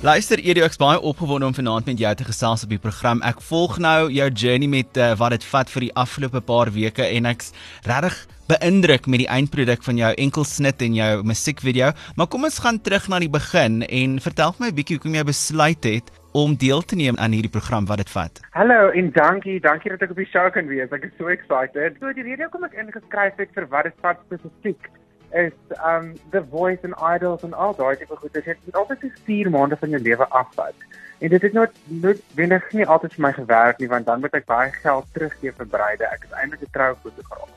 Luister, Edio, ek's baie opgewonde om vanaand met jou te gesels op die program. Ek volg nou jou journey met uh, wat dit vat vir die afgelope paar weke en ek's regtig beïndruk met die eindproduk van jou enkelsnit en jou musiekvideo. Maar kom ons gaan terug na die begin en vertel my 'n bietjie hoekom jy besluit het om deel te neem aan hierdie program wat dit vat. Hallo en dankie, dankie dat ek op die show kan wees. Ek is so excited. So die rede hoekom ek ingeskryf het vir wat dit vat spesifiek is um the voice and idols en al daai tipe goed. Dit het altyd so 4 maande van jou lewe afvat. En dit het nooit wenig nie altyd vir my gewerk nie want dan moet ek baie geld teruggee vir bruide. Ek is eintlik 'n troufotograaf.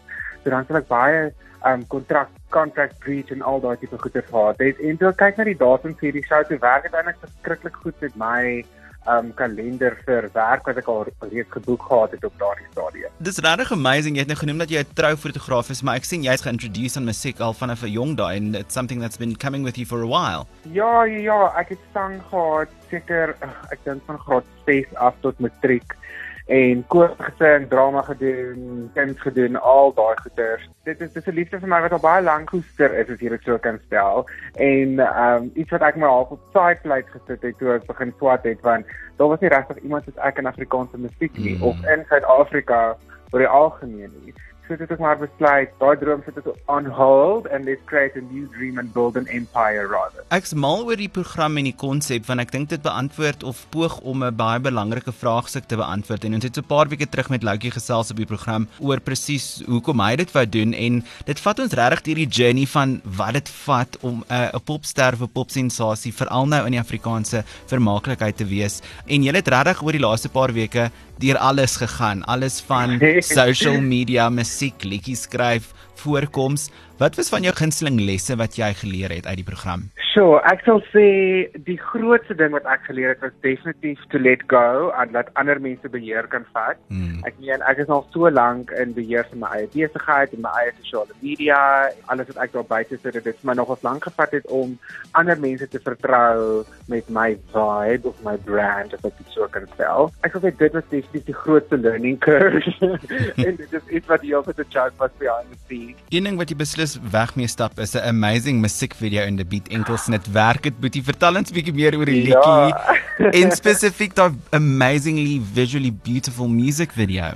So dan sal ek baie um kontrak contract breach en al daai tipe goede gehad. Het, en toe kyk na die datum vir die show toe werk dit eintlik verskriklik goed met my um kalender vir werk wat ek al reeds geboek gehad het op daardie stadium. Dis regtig amazing. Jy het nou genoem dat jy 'n troufotograaf is, maar ek sien jy's geïntroduce aan musiek al vanaf 'n jong daai en it's something that's been coming with you for a while. Ja, ja, ja, ek het sang gehad seker ek dink van graad 6 af tot matriek en koor gesing, drama gedoen, kuns gedoen, al daai goeters. Dit is dis 'n liefde vir my wat al baie lank koester is as jy dit so kan stel. En ehm um, iets wat ek my half op side plate gesit het toe ek begin swat het want daar was nie regtig iemand soos ek in Afrikaanse musiek nie mm. of in Suid-Afrika oor die algemeen nie so dit het maar besluit daai droom sit dit on hold and let's create a new dream and build an empire rather. Ek's mal oor die program en die konsep want ek dink dit beantwoord of poog om 'n baie belangrike vraagstuk te beantwoord en ons het so 'n paar weke terug met Loukie gesels op die program oor presies hoekom hy dit wou doen en dit vat ons regtig deur die journey van wat dit vat om 'n uh, popster of 'n popsensasie veral nou in die Afrikaanse vermaaklikheid te wees en jy het regtig oor die laaste paar weke deur alles gegaan, alles van social media, musiek, liedjies skryf, voorkoms. Wat was van jou gunsteling lesse wat jy geleer het uit die program? Sure, ek sal sê die grootste ding wat ek geleer het was definitief to let go en laat ander mense beheer kan vat. Mm. Ek meen ek is al so lank in beheer van my eie besigheid en my eie sosiale media, alles wat ek daar buite sit, dit het my nog ons lank gevat het om ander mense te vertrou met my vibe of my brand as ek dit so kan sê. Ek sê dit was definitief die grootste learning curve. en dit is iets wat jy op die chat was behind the scenes. Een ding wat jy beslis wegmee stap is 'n amazing musiekvideo in the beat enkels net werk dit boetie vertel ons bietjie meer oor die ja. liedjie en spesifiek daai amazingly visually beautiful music video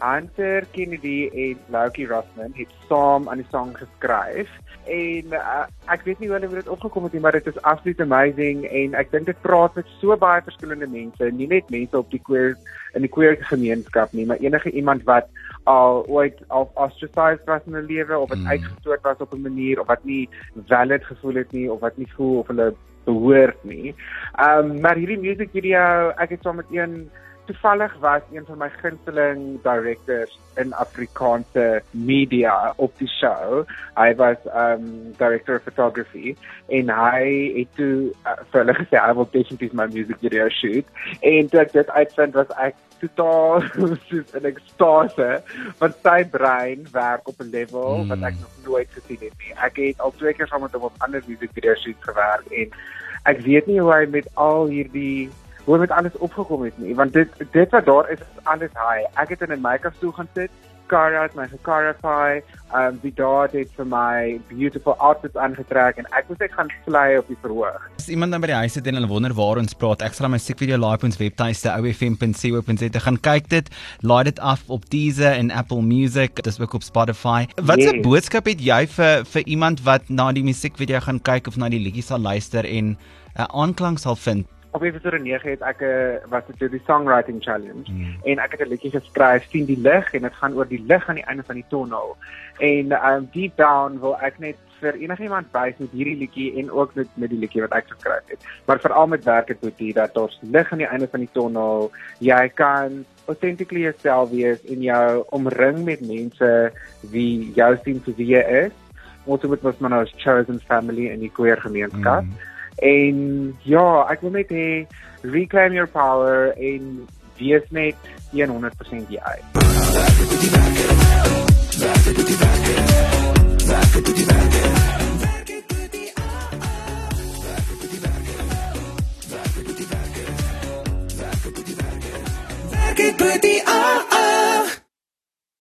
Hunter Kennedy en Loukie Rossman het saam aan die song geskryf en uh, ek weet nie hoe hulle dit opgekom het nie maar dit is absolute amazing en ek dink dit praat met so baie verskillende mense nie net mense op die queer in die queer gemeenskap nie maar enige iemand wat al ooit al ostracized was in 'n lewe of wat mm. uitgestoot was op 'n manier of wat nie valid gevoel het nie of wat nie voel of hulle behoort nie. Ehm um, maar hierdie music video ek het saam met een toevallig was een van my gunsteling directors in Afrikaanse media op die show. Hy was um director of photography en hy het toe uh, vir hulle gesê I will definitely my music video shoot. En toe ek dit uitvind was ek totaal soos 'n ekstase want sy brein werk op 'n level mm. wat ek nog nooit gesien het nie. Ek het al twee keer saam met hom op ander music video shoots gewerk en ek weet nie hoe hy met al hierdie hoe met alles opgekom het nie want dit dit wat daar is is alles hy ek het in 'n make-up stoel gaan sit Cara het my gecarify um die daar het vir my beautiful outfits aangetrek en ek moes ek gaan fly op die verhoog. As iemand dan by die huis sit en hulle wonder waar ons praat ek sal my musiekvideo live op ons webtuiste ouefm.co.za gaan kyk dit laai dit af op Deezer en Apple Music dis ook op Spotify. Wat 'n yes. boodskap het jy vir vir iemand wat na die musiekvideo gaan kyk of na die liedjies sal luister en 'n uh, aanklank sal vind op episode 9 het ek 'n was dit die songwriting challenge mm. en ek het 'n liedjie geskryf sien die lig en dit gaan oor die lig aan die einde van die tonnel. En um deep down wil ek net vir enigiemand wys met hierdie liedjie en ook met met die liedjie wat ek geskryf het. Maar veral met werk het dit dat daar's lig aan die einde van die tonnel. Jy kan authentically yourself wees in jou omring met mense wie jou sien vir wie jy is. Ons moet mos maar nou as chosen family in die queer gemeenskap. Mm. En ja, ek wil net hê reclaim your power en wees net 100% jy. Eie. Werk. Ek by die